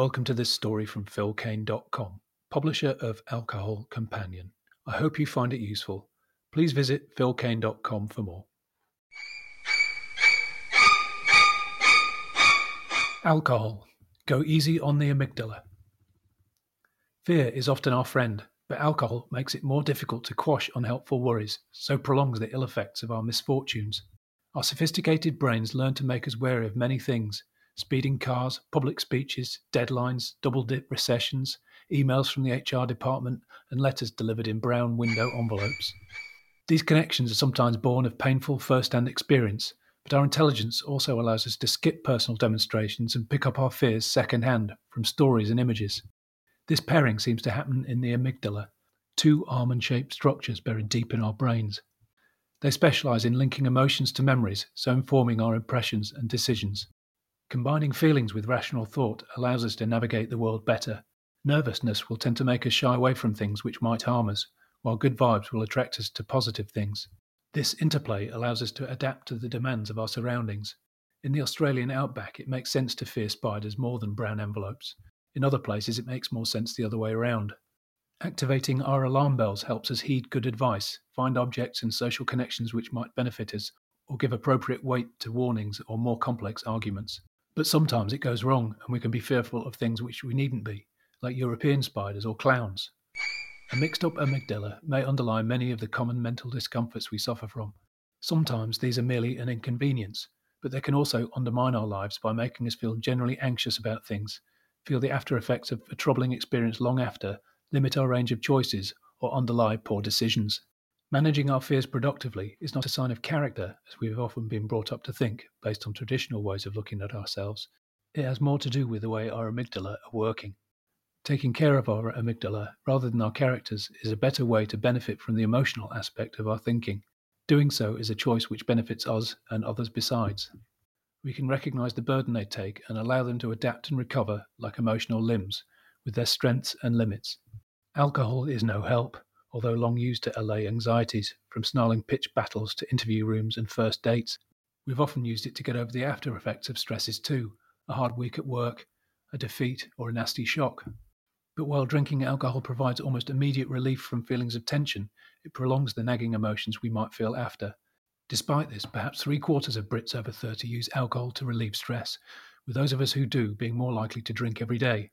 Welcome to this story from philcain.com, publisher of Alcohol Companion. I hope you find it useful. Please visit philcain.com for more. Alcohol. Go easy on the amygdala. Fear is often our friend, but alcohol makes it more difficult to quash unhelpful worries, so prolongs the ill effects of our misfortunes. Our sophisticated brains learn to make us wary of many things speeding cars, public speeches, deadlines, double dip recessions, emails from the HR department, and letters delivered in brown window envelopes. These connections are sometimes born of painful first hand experience, but our intelligence also allows us to skip personal demonstrations and pick up our fears second hand from stories and images. This pairing seems to happen in the amygdala, two almond shaped structures buried deep in our brains. They specialize in linking emotions to memories, so informing our impressions and decisions. Combining feelings with rational thought allows us to navigate the world better. Nervousness will tend to make us shy away from things which might harm us, while good vibes will attract us to positive things. This interplay allows us to adapt to the demands of our surroundings. In the Australian outback, it makes sense to fear spiders more than brown envelopes. In other places, it makes more sense the other way around. Activating our alarm bells helps us heed good advice, find objects and social connections which might benefit us, or give appropriate weight to warnings or more complex arguments. But sometimes it goes wrong, and we can be fearful of things which we needn't be, like European spiders or clowns. A mixed up amygdala may underlie many of the common mental discomforts we suffer from. Sometimes these are merely an inconvenience, but they can also undermine our lives by making us feel generally anxious about things, feel the after effects of a troubling experience long after, limit our range of choices, or underlie poor decisions. Managing our fears productively is not a sign of character, as we have often been brought up to think, based on traditional ways of looking at ourselves. It has more to do with the way our amygdala are working. Taking care of our amygdala rather than our characters is a better way to benefit from the emotional aspect of our thinking. Doing so is a choice which benefits us and others besides. We can recognize the burden they take and allow them to adapt and recover like emotional limbs, with their strengths and limits. Alcohol is no help, although long used to allay anxieties, from snarling pitch battles to interview rooms and first dates. We've often used it to get over the after effects of stresses too a hard week at work, a defeat, or a nasty shock. But while drinking alcohol provides almost immediate relief from feelings of tension, it prolongs the nagging emotions we might feel after. Despite this, perhaps three quarters of Brits over 30 use alcohol to relieve stress, with those of us who do being more likely to drink every day.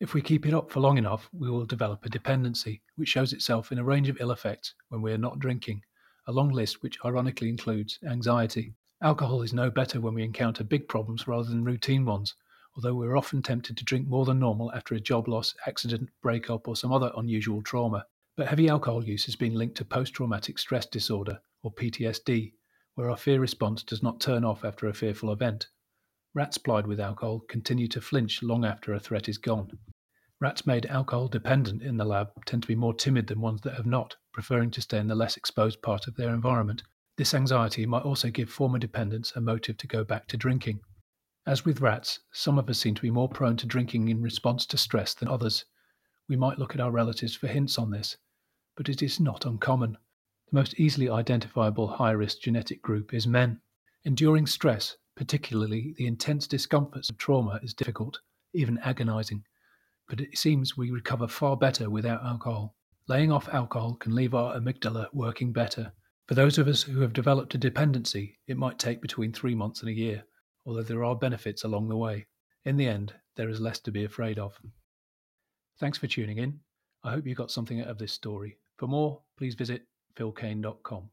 If we keep it up for long enough, we will develop a dependency, which shows itself in a range of ill effects when we are not drinking, a long list which ironically includes anxiety. Alcohol is no better when we encounter big problems rather than routine ones, although we're often tempted to drink more than normal after a job loss, accident, breakup, or some other unusual trauma. But heavy alcohol use has been linked to post traumatic stress disorder, or PTSD, where our fear response does not turn off after a fearful event. Rats plied with alcohol continue to flinch long after a threat is gone. Rats made alcohol dependent in the lab tend to be more timid than ones that have not, preferring to stay in the less exposed part of their environment. This anxiety might also give former dependents a motive to go back to drinking. As with rats, some of us seem to be more prone to drinking in response to stress than others. We might look at our relatives for hints on this, but it is not uncommon. The most easily identifiable high risk genetic group is men. Enduring stress, particularly the intense discomforts of trauma, is difficult, even agonizing but it seems we recover far better without alcohol. Laying off alcohol can leave our amygdala working better. For those of us who have developed a dependency, it might take between three months and a year, although there are benefits along the way. In the end, there is less to be afraid of. Thanks for tuning in. I hope you got something out of this story. For more, please visit philcain.com.